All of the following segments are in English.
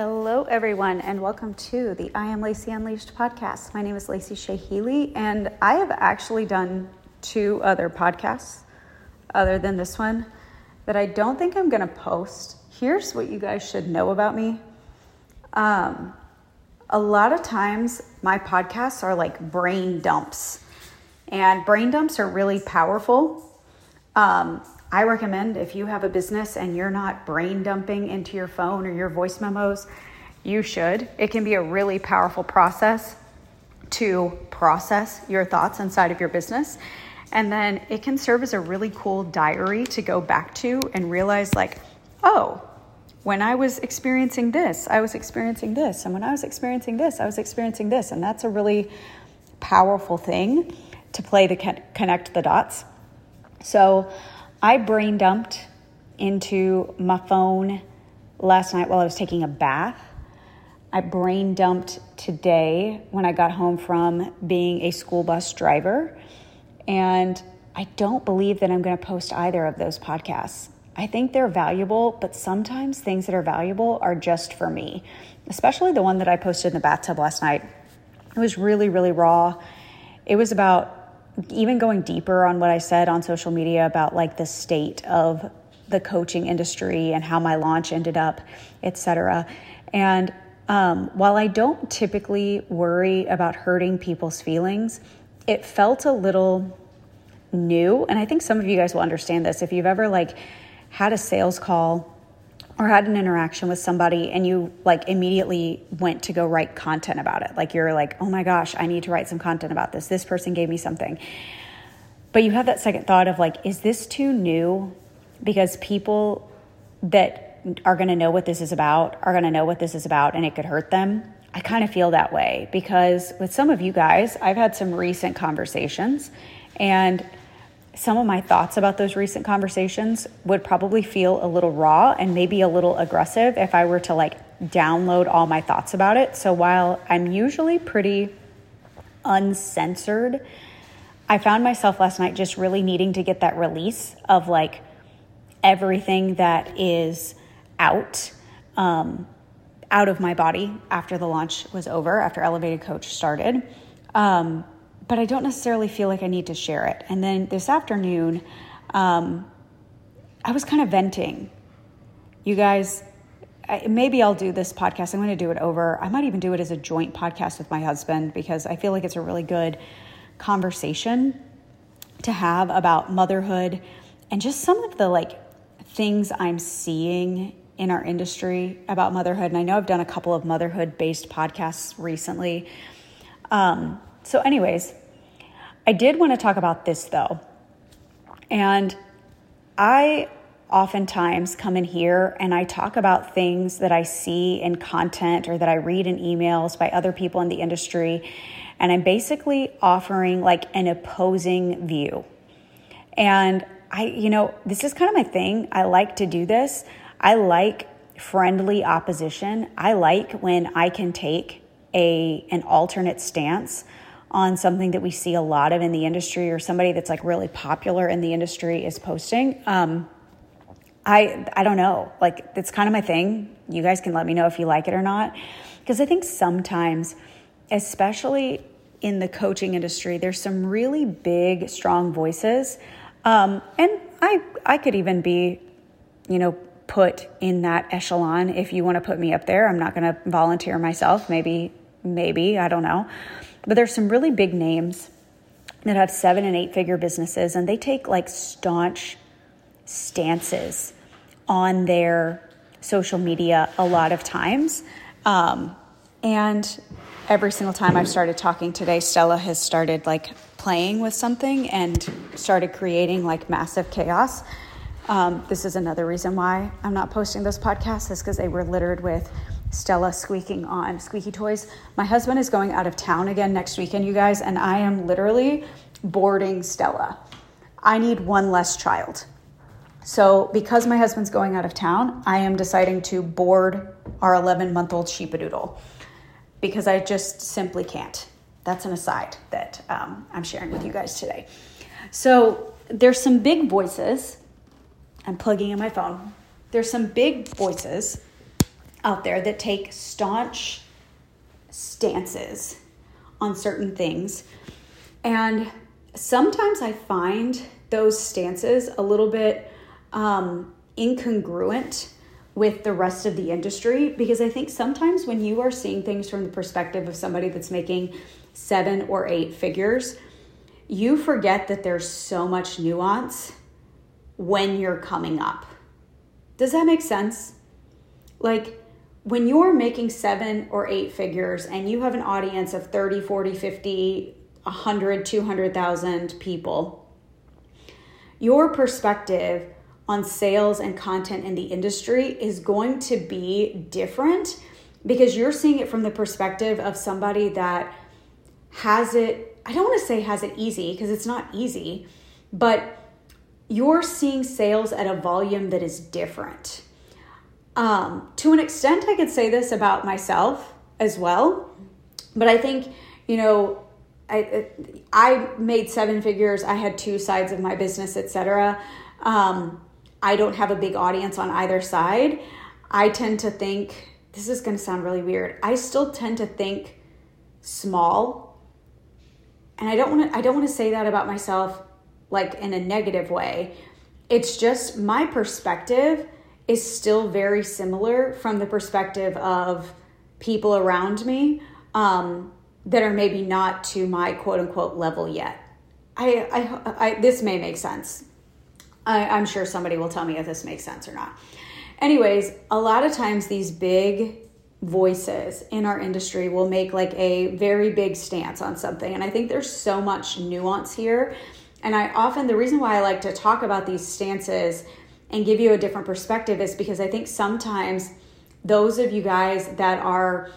Hello, everyone, and welcome to the I Am Lacey Unleashed podcast. My name is Lacey Shea and I have actually done two other podcasts other than this one that I don't think I'm going to post. Here's what you guys should know about me. Um, a lot of times, my podcasts are like brain dumps, and brain dumps are really powerful. Um, I recommend if you have a business and you're not brain dumping into your phone or your voice memos, you should. It can be a really powerful process to process your thoughts inside of your business. And then it can serve as a really cool diary to go back to and realize, like, oh, when I was experiencing this, I was experiencing this. And when I was experiencing this, I was experiencing this. And that's a really powerful thing to play the connect the dots. So, I brain dumped into my phone last night while I was taking a bath. I brain dumped today when I got home from being a school bus driver. And I don't believe that I'm going to post either of those podcasts. I think they're valuable, but sometimes things that are valuable are just for me, especially the one that I posted in the bathtub last night. It was really, really raw. It was about even going deeper on what I said on social media about like the state of the coaching industry and how my launch ended up, etc. And um, while I don't typically worry about hurting people's feelings, it felt a little new. And I think some of you guys will understand this. If you've ever like had a sales call or had an interaction with somebody and you like immediately went to go write content about it. Like you're like, oh my gosh, I need to write some content about this. This person gave me something. But you have that second thought of like, is this too new? Because people that are going to know what this is about are going to know what this is about and it could hurt them. I kind of feel that way because with some of you guys, I've had some recent conversations and some of my thoughts about those recent conversations would probably feel a little raw and maybe a little aggressive if I were to like download all my thoughts about it. So while I'm usually pretty uncensored, I found myself last night just really needing to get that release of like everything that is out. Um, out of my body after the launch was over, after Elevated Coach started. Um, but I don't necessarily feel like I need to share it. And then this afternoon, um, I was kind of venting. You guys, I, maybe I'll do this podcast. I'm going to do it over. I might even do it as a joint podcast with my husband because I feel like it's a really good conversation to have about motherhood and just some of the like things I'm seeing in our industry about motherhood. And I know I've done a couple of motherhood based podcasts recently. Um, so, anyways, I did want to talk about this though. And I oftentimes come in here and I talk about things that I see in content or that I read in emails by other people in the industry. And I'm basically offering like an opposing view. And I, you know, this is kind of my thing. I like to do this. I like friendly opposition. I like when I can take a an alternate stance on something that we see a lot of in the industry or somebody that's like really popular in the industry is posting. Um, I I don't know. Like it's kind of my thing. You guys can let me know if you like it or not. Because I think sometimes, especially in the coaching industry, there's some really big, strong voices. Um, and I I could even be, you know, put in that echelon if you want to put me up there. I'm not going to volunteer myself. Maybe maybe I don't know. But there's some really big names that have seven and eight figure businesses, and they take like staunch stances on their social media a lot of times. Um, and every single time I've started talking today, Stella has started like playing with something and started creating like massive chaos. Um, this is another reason why I'm not posting those podcasts, is because they were littered with Stella squeaking on squeaky toys. My husband is going out of town again next weekend, you guys, and I am literally boarding Stella. I need one less child. So, because my husband's going out of town, I am deciding to board our 11 month old sheepadoodle because I just simply can't. That's an aside that um, I'm sharing with you guys today. So, there's some big voices. I'm plugging in my phone. There's some big voices out there that take staunch stances on certain things. And sometimes I find those stances a little bit um, incongruent with the rest of the industry because I think sometimes when you are seeing things from the perspective of somebody that's making seven or eight figures, you forget that there's so much nuance when you're coming up. Does that make sense? Like when you're making seven or eight figures and you have an audience of 30, 40, 50, 100, 200,000 people, your perspective on sales and content in the industry is going to be different because you're seeing it from the perspective of somebody that has it, I don't want to say has it easy because it's not easy, but you're seeing sales at a volume that is different. Um, to an extent, I could say this about myself as well, but I think, you know, I, I made seven figures. I had two sides of my business, etc. Um, I don't have a big audience on either side. I tend to think this is going to sound really weird. I still tend to think small. And I don't want to I don't want to say that about myself like in a negative way. It's just my perspective is still very similar from the perspective of people around me um, that are maybe not to my quote unquote level yet. I, I, I this may make sense. I, I'm sure somebody will tell me if this makes sense or not. Anyways, a lot of times these big voices in our industry will make like a very big stance on something. And I think there's so much nuance here. And I often, the reason why I like to talk about these stances and give you a different perspective is because I think sometimes those of you guys that are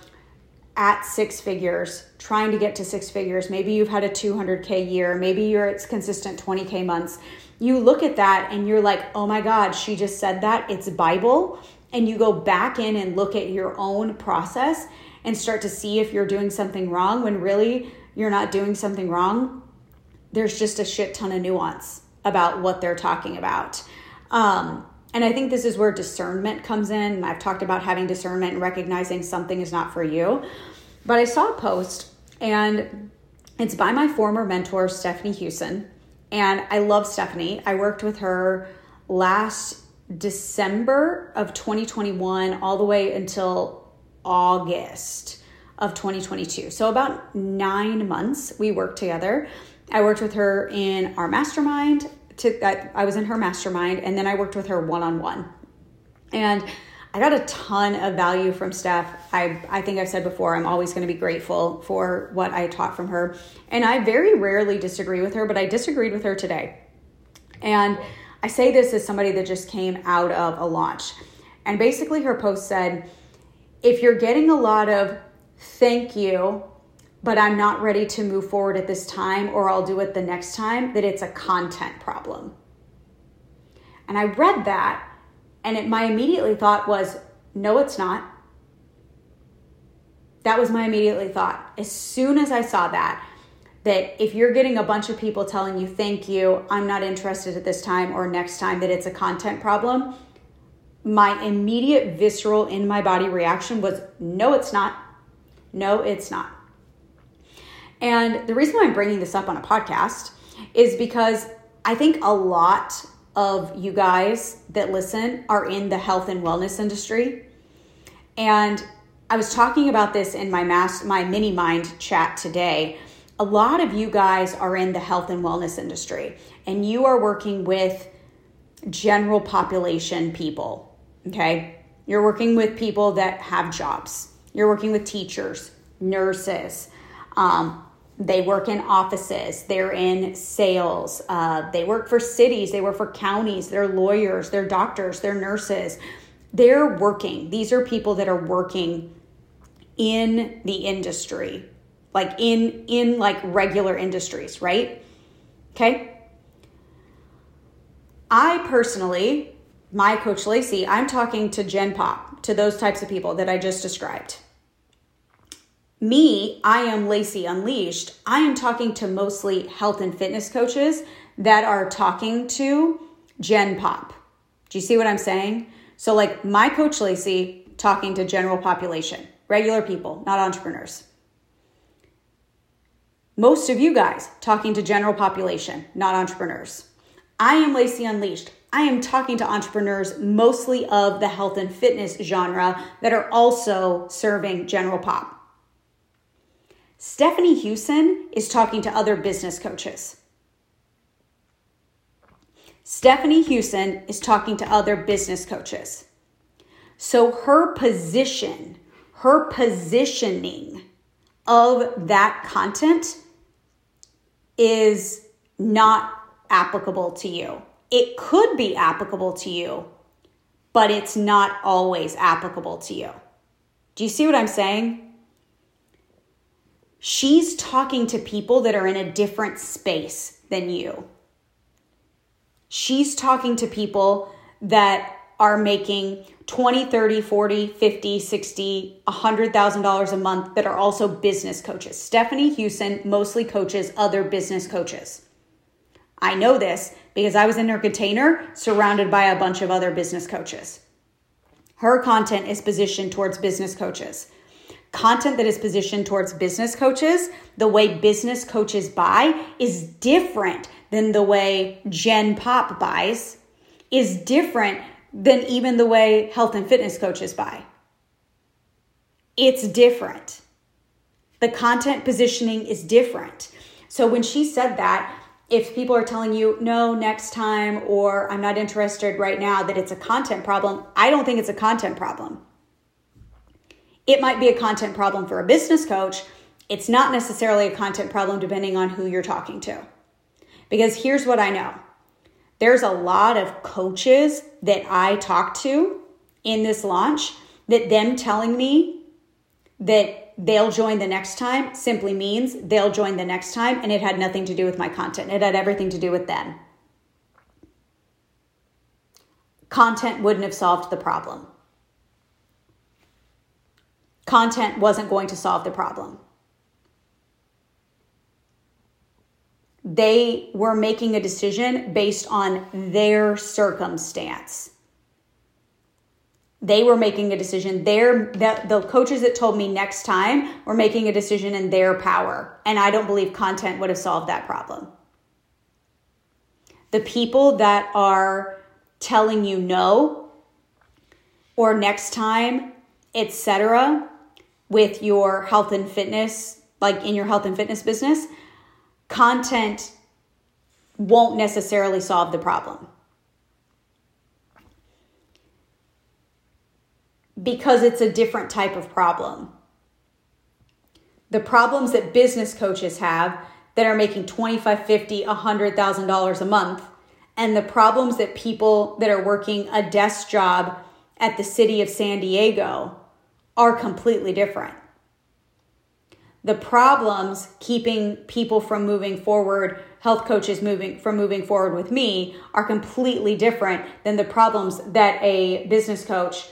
at six figures, trying to get to six figures, maybe you've had a 200K year, maybe you're at consistent 20K months you look at that and you're like, oh my God, she just said that. It's Bible. And you go back in and look at your own process and start to see if you're doing something wrong when really you're not doing something wrong. There's just a shit ton of nuance about what they're talking about. Um, and I think this is where discernment comes in. I've talked about having discernment and recognizing something is not for you. But I saw a post, and it's by my former mentor, Stephanie Hewson. And I love Stephanie. I worked with her last December of 2021 all the way until August of 2022. So about nine months we worked together. I worked with her in our mastermind. I, I was in her mastermind, and then I worked with her one on one. And I got a ton of value from Steph. I, I think I've said before, I'm always going to be grateful for what I taught from her. And I very rarely disagree with her, but I disagreed with her today. And I say this as somebody that just came out of a launch. And basically, her post said, if you're getting a lot of thank you, but I'm not ready to move forward at this time, or I'll do it the next time, that it's a content problem. And I read that and it, my immediately thought was, no, it's not. That was my immediately thought. As soon as I saw that, that if you're getting a bunch of people telling you, thank you, I'm not interested at this time or next time, that it's a content problem, my immediate visceral in my body reaction was, no, it's not. No, it's not. And the reason why I'm bringing this up on a podcast is because I think a lot of you guys that listen are in the health and wellness industry. And I was talking about this in my mass my mini mind chat today. A lot of you guys are in the health and wellness industry and you are working with general population people, okay? You're working with people that have jobs. You're working with teachers, nurses, um, they work in offices, they're in sales, uh, they work for cities, they work for counties, they're lawyers, they're doctors, they're nurses. They're working. These are people that are working in the industry, like in in like regular industries, right? Okay? I personally, my coach Lacey, I'm talking to Gen Pop, to those types of people that I just described me, I am Lacey Unleashed. I am talking to mostly health and fitness coaches that are talking to Gen Pop. Do you see what I'm saying? So, like my coach Lacey talking to general population, regular people, not entrepreneurs. Most of you guys talking to general population, not entrepreneurs. I am Lacey Unleashed. I am talking to entrepreneurs mostly of the health and fitness genre that are also serving general pop. Stephanie Hewson is talking to other business coaches. Stephanie Hewson is talking to other business coaches. So her position, her positioning of that content is not applicable to you. It could be applicable to you, but it's not always applicable to you. Do you see what I'm saying? She's talking to people that are in a different space than you. She's talking to people that are making 20, 30, 40, 50, 60, $100,000 a month that are also business coaches. Stephanie Hewson mostly coaches other business coaches. I know this because I was in her container surrounded by a bunch of other business coaches. Her content is positioned towards business coaches. Content that is positioned towards business coaches, the way business coaches buy, is different than the way Gen Pop buys, is different than even the way health and fitness coaches buy. It's different. The content positioning is different. So when she said that, if people are telling you no next time or I'm not interested right now that it's a content problem, I don't think it's a content problem. It might be a content problem for a business coach. It's not necessarily a content problem depending on who you're talking to. Because here's what I know there's a lot of coaches that I talk to in this launch that them telling me that they'll join the next time simply means they'll join the next time and it had nothing to do with my content. It had everything to do with them. Content wouldn't have solved the problem. Content wasn't going to solve the problem. they were making a decision based on their circumstance. They were making a decision. Their the, the coaches that told me next time were making a decision in their power. And I don't believe content would have solved that problem. The people that are telling you no or next time, etc., with your health and fitness, like in your health and fitness business, content won't necessarily solve the problem. Because it's a different type of problem. The problems that business coaches have that are making 25, 50, $100,000 a month, and the problems that people that are working a desk job at the city of San Diego are completely different. The problems keeping people from moving forward health coaches moving from moving forward with me are completely different than the problems that a business coach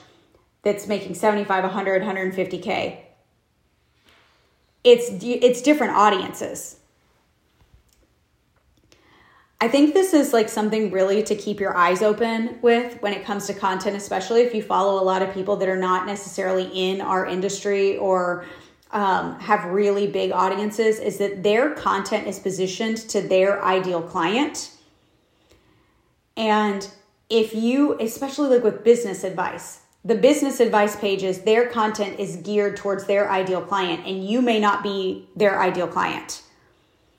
that's making 75 100 150k it's it's different audiences I think this is like something really to keep your eyes open with when it comes to content, especially if you follow a lot of people that are not necessarily in our industry or um, have really big audiences is that their content is positioned to their ideal client. And if you, especially like with business advice, the business advice pages, their content is geared towards their ideal client, and you may not be their ideal client.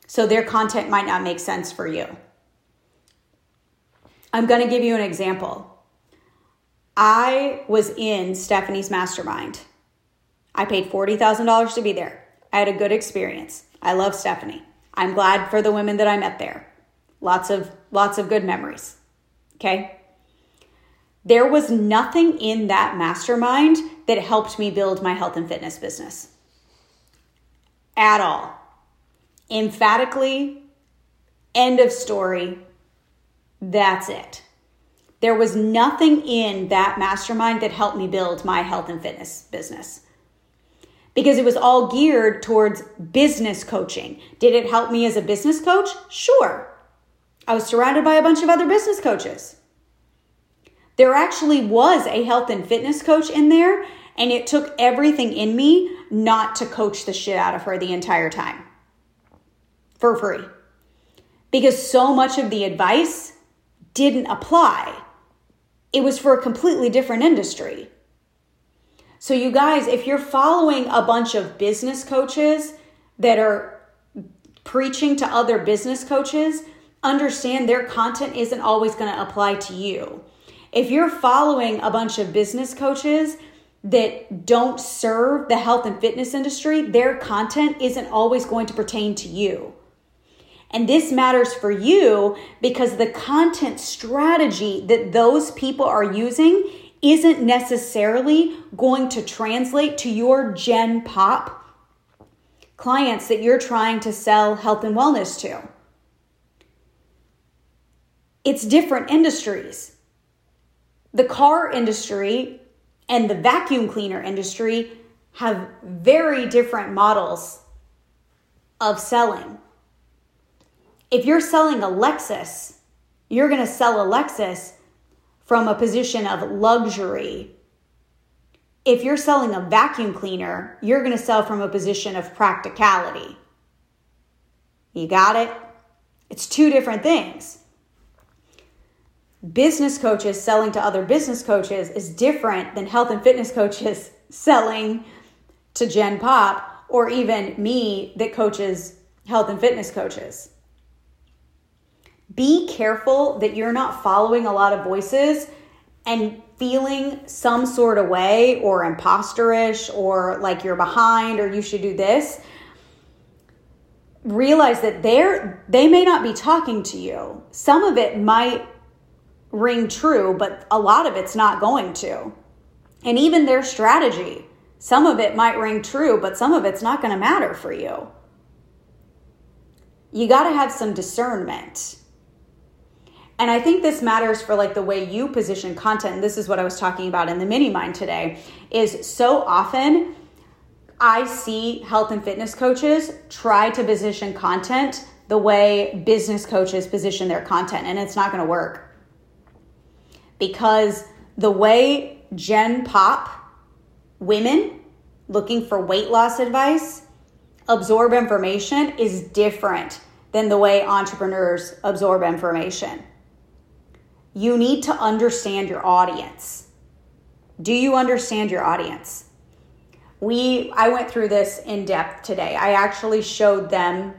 So their content might not make sense for you. I'm going to give you an example. I was in Stephanie's mastermind I paid $40,000 to be there. I had a good experience. I love Stephanie. I'm glad for the women that I met there. Lots of lots of good memories. Okay? There was nothing in that mastermind that helped me build my health and fitness business. At all. Emphatically, end of story. That's it. There was nothing in that mastermind that helped me build my health and fitness business because it was all geared towards business coaching. Did it help me as a business coach? Sure. I was surrounded by a bunch of other business coaches. There actually was a health and fitness coach in there, And it took everything in me not to coach the shit out of her the entire time for free. Because so much of the advice didn't apply. It was for a completely different industry. So, you guys, if you're following a bunch of business coaches that are preaching to other business coaches, understand their content isn't always going to apply to you. If you're following a bunch of business coaches that don't serve the health and fitness industry, their content isn't always going to pertain to you. And this matters for you because the content strategy that those people are using isn't necessarily going to translate to your Gen Pop clients that you're trying to sell health and wellness to. It's different industries. The car industry and the vacuum cleaner industry have very different models of selling. If you're selling a Lexus, you're going to sell a Lexus from a position of luxury if you're selling a vacuum cleaner, you're going to sell from a position of practicality. You got it? It's two different things. Business coaches selling to other business coaches is different than health and fitness coaches selling to Gen Pop or even me that coaches health and fitness coaches. Be careful that you're not following a lot of voices and feeling some sort of way or imposterish or like you're behind or you should do this. Realize that they're they may not be talking to you. Some of it might ring true but a lot of it's not going to. And even their strategy some of it might ring true but some of it's not going to matter for you. You got to have some discernment and I think this matters for like the way you position content. And this is what I was talking about in the mini mind today is so often I see health and fitness coaches try to position content the way business coaches position their content and it's not going to work. Because the way Gen Pop women looking for weight loss advice absorb information is different than the way entrepreneurs absorb information you need to understand your audience. Do you understand your audience? We I went through this in depth today. I actually showed them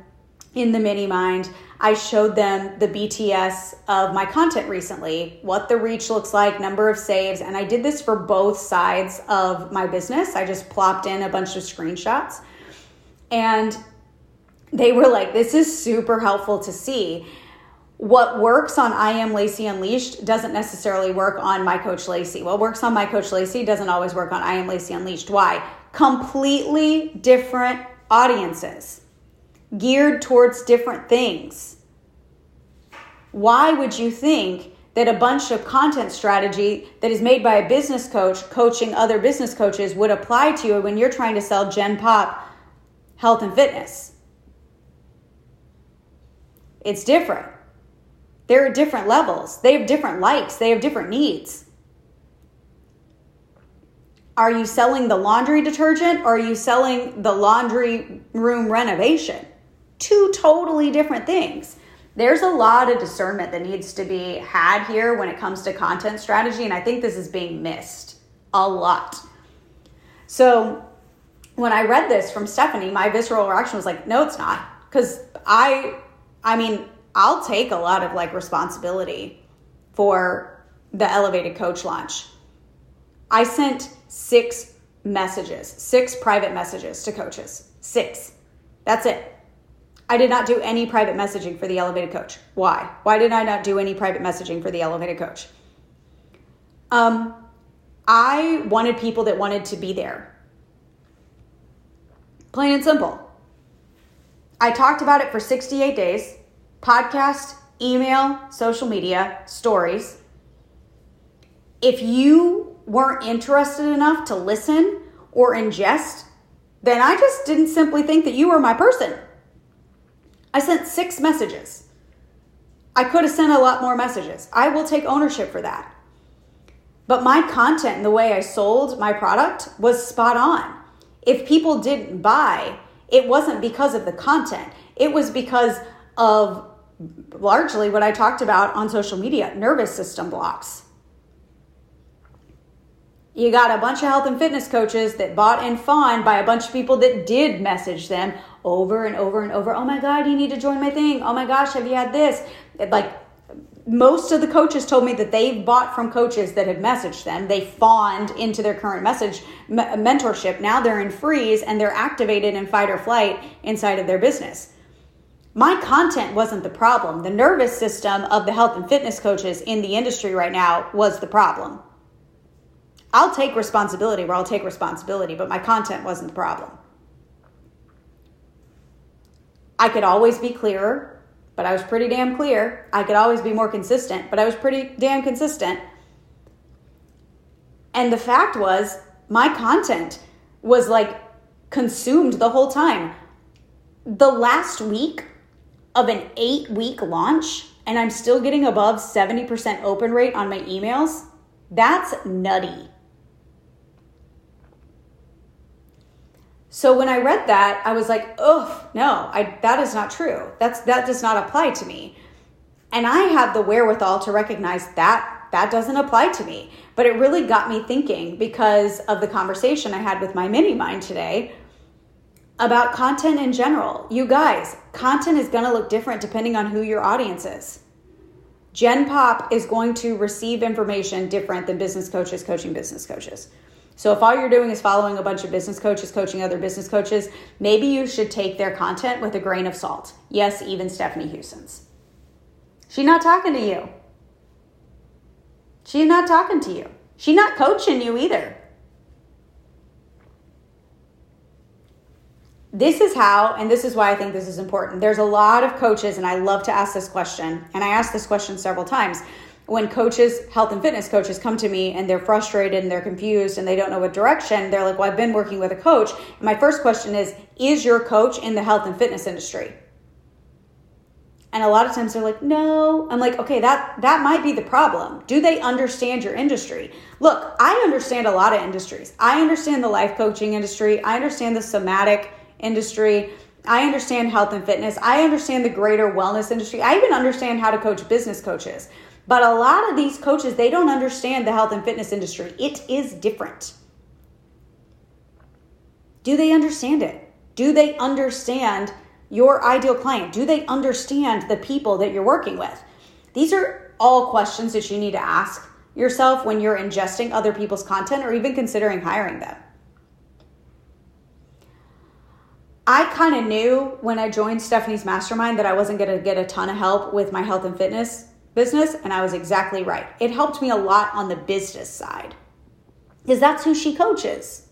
in the mini mind. I showed them the BTS of my content recently, what the reach looks like, number of saves, and I did this for both sides of my business. I just plopped in a bunch of screenshots. And they were like, this is super helpful to see what works on I Am Lacey Unleashed doesn't necessarily work on My Coach Lacey. What works on My Coach Lacey doesn't always work on I Am Lacey Unleashed. Why? Completely different audiences, geared towards different things. Why would you think that a bunch of content strategy that is made by a business coach coaching other business coaches would apply to you when you're trying to sell Gen Pop health and fitness? It's different. There are different levels, they have different likes, they have different needs. Are you selling the laundry detergent or are you selling the laundry room renovation? Two totally different things. There's a lot of discernment that needs to be had here when it comes to content strategy, and I think this is being missed a lot. So, when I read this from Stephanie, my visceral reaction was like, no, it's not. Because I, I mean, I'll take a lot of like responsibility for the elevated coach launch. I sent six messages, six private messages to coaches. Six. That's it. I did not do any private messaging for the elevated coach. Why? Why did I not do any private messaging for the elevated coach? Um, I wanted people that wanted to be there. Plain and simple. I talked about it for 68 days podcast, email, social media, stories. If you weren't interested enough to listen or ingest, then I just didn't simply think that you were my person. I sent six messages. I could have sent a lot more messages. I will take ownership for that. But my content and the way I sold my product was spot on. If people didn't buy, it wasn't because of the content, it was because of largely what I talked about on social media nervous system blocks. You got a bunch of health and fitness coaches that bought and fawned by a bunch of people that did message them over and over and over. Oh my God, you need to join my thing. Oh my gosh, have you had this? Like most of the coaches told me that they've bought from coaches that had messaged them. They fawned into their current message mentorship. Now they're in freeze and they're activated in fight or flight inside of their business. My content wasn't the problem. The nervous system of the health and fitness coaches in the industry right now was the problem. I'll take responsibility where I'll take responsibility, but my content wasn't the problem. I could always be clearer, but I was pretty damn clear. I could always be more consistent, but I was pretty damn consistent. And the fact was, my content was like consumed the whole time. The last week of an eight week launch, and I'm still getting above 70% open rate on my emails, that's nutty. So when I read that, I was like, "Oh, no, I, that is not true. That's that does not apply to me." And I have the wherewithal to recognize that that doesn't apply to me. But it really got me thinking because of the conversation I had with my mini mind today about content in general. You guys, content is going to look different depending on who your audience is. Gen Pop is going to receive information different than business coaches coaching business coaches. So if all you're doing is following a bunch of business coaches coaching other business coaches, maybe you should take their content with a grain of salt. Yes, even Stephanie Hewson's. She's not talking to you. She's not talking to you. She's not coaching you either. This is how, and this is why I think this is important. There's a lot of coaches, and I love to ask this question, and I asked this question several times when coaches, health and fitness coaches, come to me and they're frustrated and they're confused and they don't know what direction, they're like, Well, I've been working with a coach. And my first question is, Is your coach in the health and fitness industry? And a lot of times they're like, no. I'm like, okay, that that might be the problem. Do they understand your industry? Look, I understand a lot of industries. I understand the life coaching industry. I understand the somatic industry. I understand health and fitness. I understand the greater wellness industry. I even understand how to coach business coaches. But a lot of these coaches, they don't understand the health and fitness industry. It is different. Do they understand it? Do they understand your ideal client? Do they understand the people that you're working with? These are all questions that you need to ask yourself when you're ingesting other people's content or even considering hiring them. I kind of knew when I joined Stephanie's mastermind that I wasn't going to get a ton of help with my health and fitness business, and I was exactly right. It helped me a lot on the business side because that's who she coaches.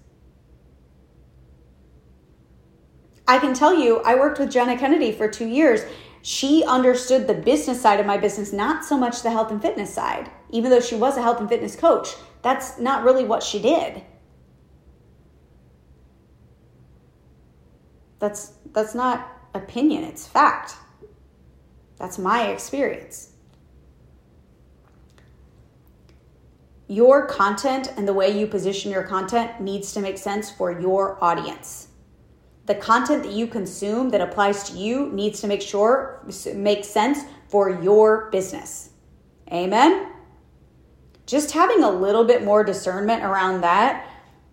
I can tell you, I worked with Jenna Kennedy for two years. She understood the business side of my business, not so much the health and fitness side. Even though she was a health and fitness coach, that's not really what she did. That's that's not opinion, it's fact. That's my experience. your content and the way you position your content needs to make sense for your audience. The content that you consume that applies to you needs to make sure make sense for your business. Amen. Just having a little bit more discernment around that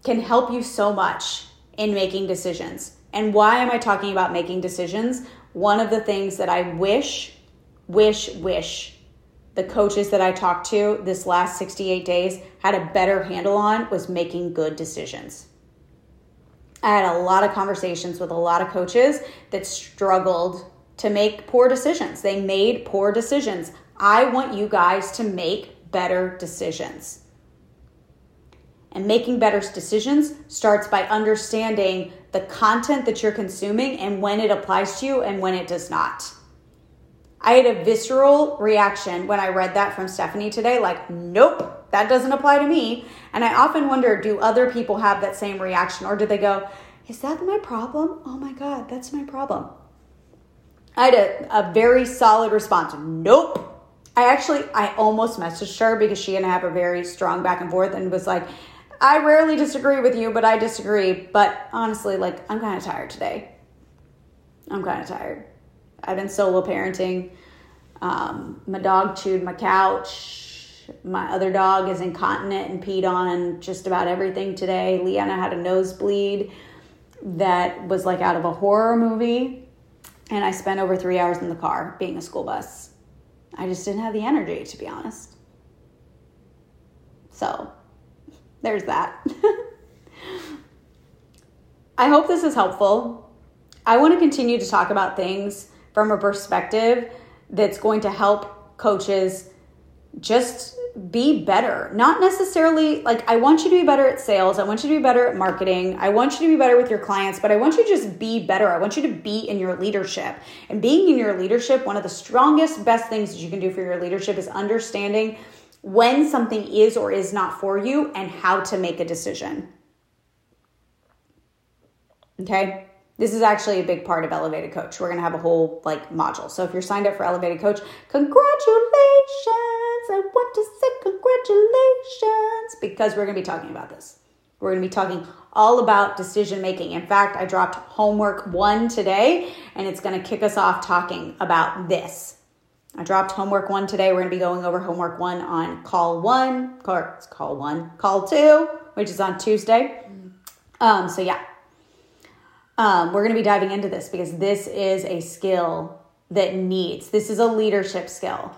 can help you so much in making decisions. And why am I talking about making decisions? One of the things that I wish, wish, wish the coaches that I talked to this last 68 days had a better handle on was making good decisions. I had a lot of conversations with a lot of coaches that struggled to make poor decisions. They made poor decisions. I want you guys to make better decisions. And making better decisions starts by understanding the content that you're consuming and when it applies to you and when it does not. I had a visceral reaction when I read that from Stephanie today like, nope, that doesn't apply to me. And I often wonder do other people have that same reaction or do they go, is that my problem? Oh my God, that's my problem. I had a, a very solid response. Nope, I actually, I almost messaged her because she and I have a very strong back and forth and was like, I rarely disagree with you, but I disagree. But honestly, like, I'm kind of tired today. I'm kind of tired. I've been solo parenting. Um, my dog chewed my couch. My other dog is incontinent and peed on just about everything today. Leanna had a nosebleed that was like out of a horror movie. And I spent over three hours in the car being a school bus. I just didn't have the energy, to be honest. So, there's that. I hope this is helpful. I want to continue to talk about things from a perspective that's going to help coaches just be better. Not necessarily like I want you to be better at sales, I want you to be better at marketing, I want you to be better with your clients, but I want you to just be better. I want you to be in your leadership. And being in your leadership, one of the strongest, best things that you can do for your leadership is understanding when something is or is not for you and how to make a decision. Okay? This is actually a big part of Elevated Coach. We're going to have a whole like module. So if you're signed up for Elevated Coach, congratulations. I want to say congratulations because we're going to be talking about this. We're going to be talking all about decision making. In fact, I dropped homework 1 today and it's going to kick us off talking about this. I dropped homework 1 today. We're going to be going over homework 1 on call 1, or call 1, call 2, which is on Tuesday. Um so yeah, um, we're going to be diving into this because this is a skill that needs, this is a leadership skill.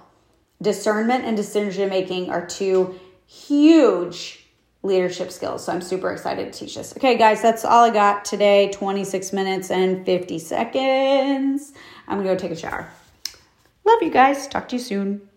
Discernment and decision making are two huge leadership skills. So I'm super excited to teach this. Okay, guys, that's all I got today 26 minutes and 50 seconds. I'm going to go take a shower. Love you guys. Talk to you soon.